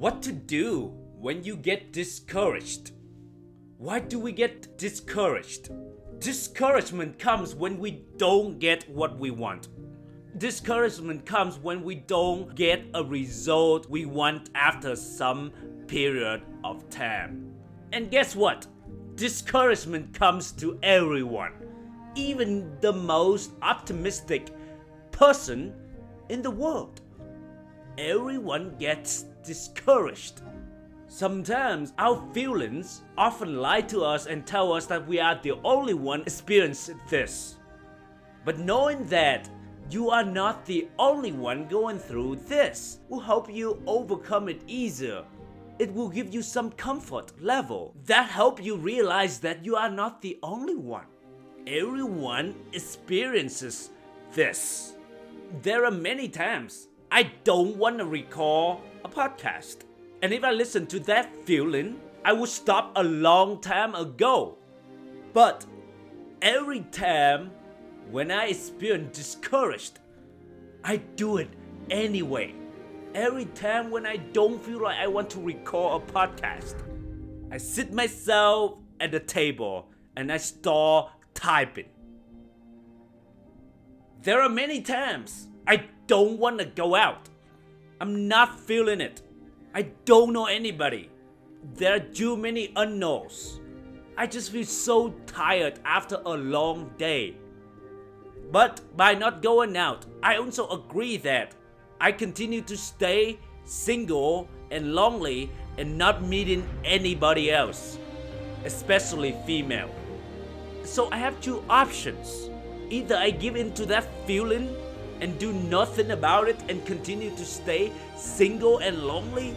What to do when you get discouraged? Why do we get discouraged? Discouragement comes when we don't get what we want. Discouragement comes when we don't get a result we want after some period of time. And guess what? Discouragement comes to everyone, even the most optimistic person in the world. Everyone gets discouraged. Sometimes our feelings often lie to us and tell us that we are the only one experiencing this. But knowing that you are not the only one going through this will help you overcome it easier. It will give you some comfort level that help you realize that you are not the only one. Everyone experiences this. There are many times I don't want to record a podcast. And if I listen to that feeling, I would stop a long time ago. But every time when I experience discouraged, I do it anyway. Every time when I don't feel like I want to record a podcast, I sit myself at the table and I start typing. There are many times I don't want to go out. I'm not feeling it. I don't know anybody. There are too many unknowns. I just feel so tired after a long day. But by not going out, I also agree that I continue to stay single and lonely and not meeting anybody else, especially female. So I have two options. Either I give in to that feeling and do nothing about it and continue to stay single and lonely,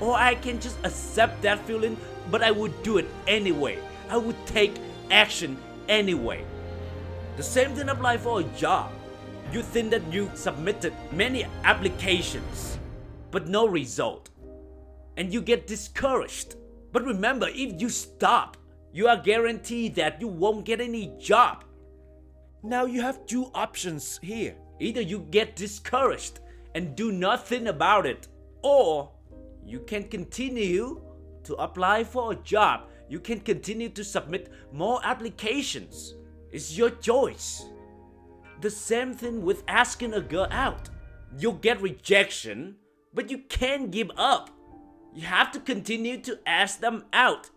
or I can just accept that feeling, but I would do it anyway. I would take action anyway. The same thing applies for a job. You think that you submitted many applications, but no result. And you get discouraged. But remember, if you stop, you are guaranteed that you won't get any job. Now you have two options here. Either you get discouraged and do nothing about it, or you can continue to apply for a job. You can continue to submit more applications. It's your choice. The same thing with asking a girl out. You'll get rejection, but you can't give up. You have to continue to ask them out.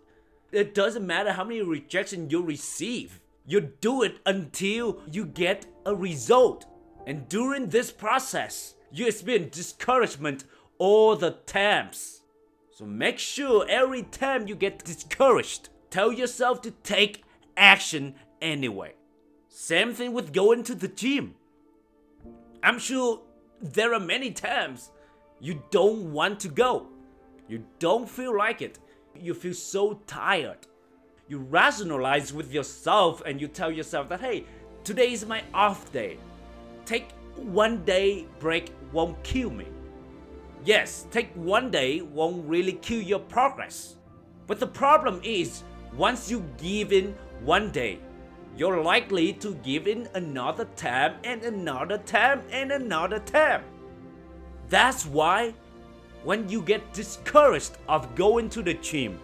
It doesn't matter how many rejections you receive. You do it until you get a result. And during this process, you experience discouragement all the times. So make sure every time you get discouraged, tell yourself to take action anyway. Same thing with going to the gym. I'm sure there are many times you don't want to go. You don't feel like it. You feel so tired. You rationalize with yourself and you tell yourself that, hey, today is my off day. Take one day break won't kill me. Yes, take one day won't really kill your progress. But the problem is, once you give in one day, you're likely to give in another time and another time and another time. That's why when you get discouraged of going to the gym,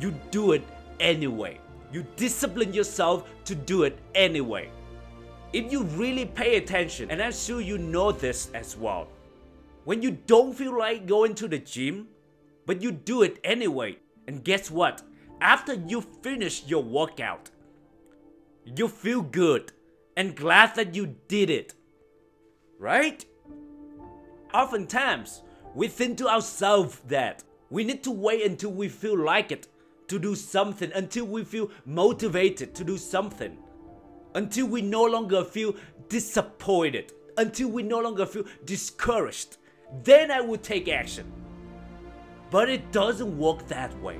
you do it anyway. You discipline yourself to do it anyway. If you really pay attention, and I'm sure you know this as well, when you don't feel like going to the gym, but you do it anyway, and guess what? After you finish your workout, you feel good and glad that you did it. Right? Oftentimes, we think to ourselves that we need to wait until we feel like it to do something, until we feel motivated to do something, until we no longer feel disappointed, until we no longer feel discouraged. Then I would take action. But it doesn't work that way.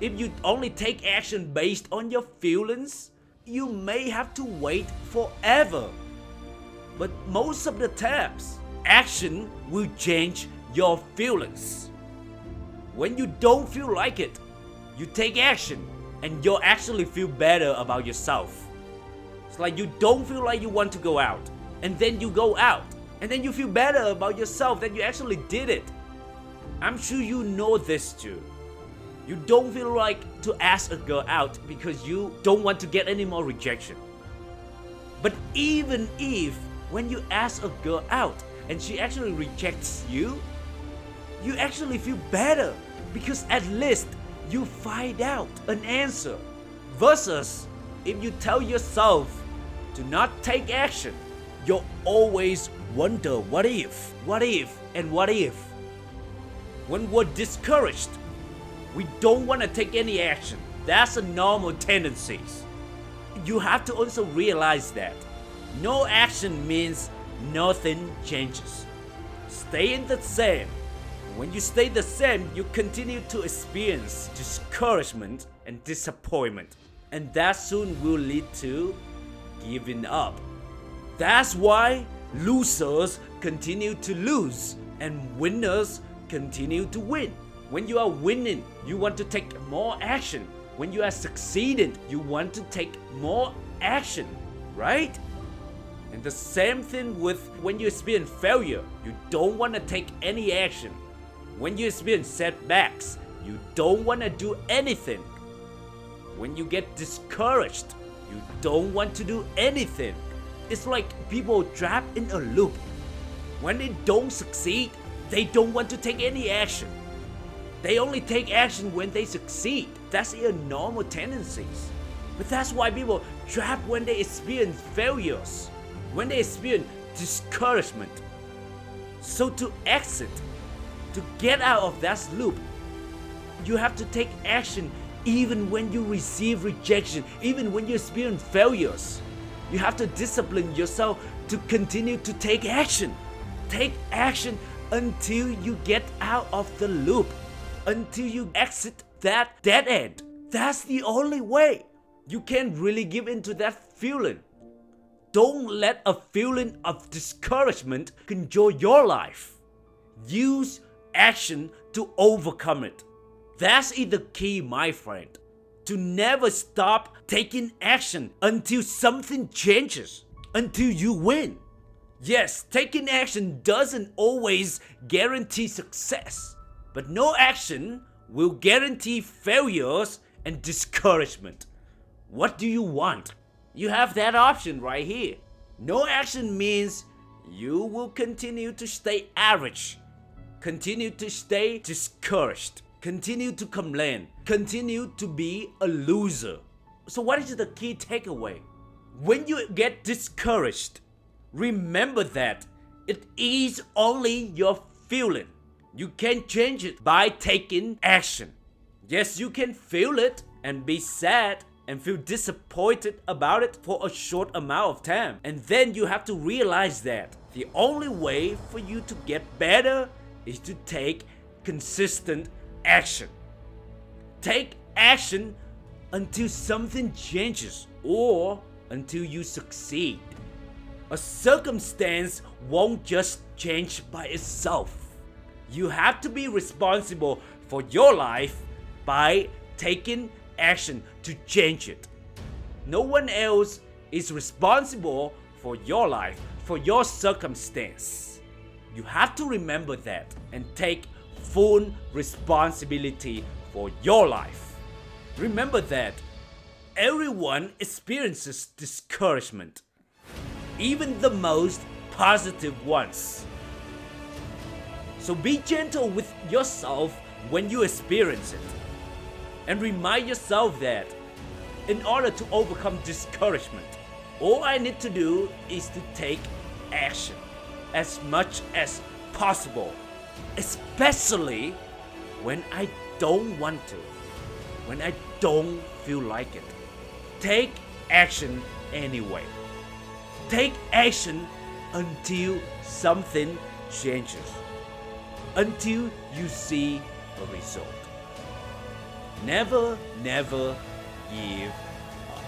If you only take action based on your feelings, you may have to wait forever. But most of the times, action will change your feelings. When you don't feel like it, you take action and you'll actually feel better about yourself. It's like you don't feel like you want to go out, and then you go out, and then you feel better about yourself that you actually did it. I'm sure you know this too. You don't feel like to ask a girl out because you don't want to get any more rejection. But even if when you ask a girl out and she actually rejects you, you actually feel better because at least you find out an answer. Versus if you tell yourself to not take action, you'll always wonder what if, what if, and what if. When we're discouraged, we don't want to take any action. That's a normal tendency. You have to also realize that no action means nothing changes. Staying the same. When you stay the same, you continue to experience discouragement and disappointment. And that soon will lead to giving up. That's why losers continue to lose and winners continue to win. When you are winning, you want to take more action. When you are succeeding, you want to take more action, right? And the same thing with when you experience failure, you don't want to take any action. When you experience setbacks, you don't want to do anything. When you get discouraged, you don't want to do anything. It's like people trapped in a loop. When they don't succeed, they don't want to take any action. They only take action when they succeed. That's their normal tendencies. But that's why people trap when they experience failures, when they experience discouragement. So to exit, to get out of that loop, you have to take action even when you receive rejection, even when you experience failures. You have to discipline yourself to continue to take action. Take action until you get out of the loop, until you exit that dead end. That's the only way. You can't really give in to that feeling. Don't let a feeling of discouragement control your life. Use action to overcome it. That's the key, my friend. To never stop taking action until something changes, until you win. Yes, taking action doesn't always guarantee success, but no action will guarantee failures and discouragement. What do you want? You have that option right here. No action means you will continue to stay average, continue to stay discouraged, continue to complain, continue to be a loser. So, what is the key takeaway? When you get discouraged, remember that it is only your feeling. You can change it by taking action. Yes, you can feel it and be sad and feel disappointed about it for a short amount of time. And then you have to realize that the only way for you to get better is to take consistent action. Take action until something changes or until you succeed. A circumstance won't just change by itself. You have to be responsible for your life by taking action to change it. No one else is responsible for your life, for your circumstance. You have to remember that and take full responsibility for your life. Remember that everyone experiences discouragement, even the most positive ones. So be gentle with yourself when you experience it. And remind yourself that in order to overcome discouragement, all I need to do is to take action as much as possible, especially when I don't want to, when I don't feel like it. Take action anyway. Take action until something changes, until you see a result. Never, never give up.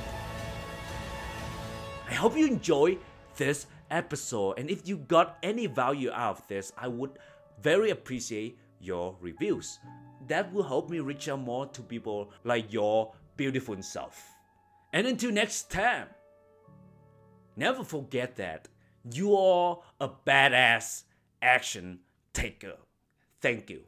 I hope you enjoy this episode, and if you got any value out of this, I would very appreciate your reviews. That will help me reach out more to people like your beautiful self. And until next time, never forget that you are a badass action taker. Thank you.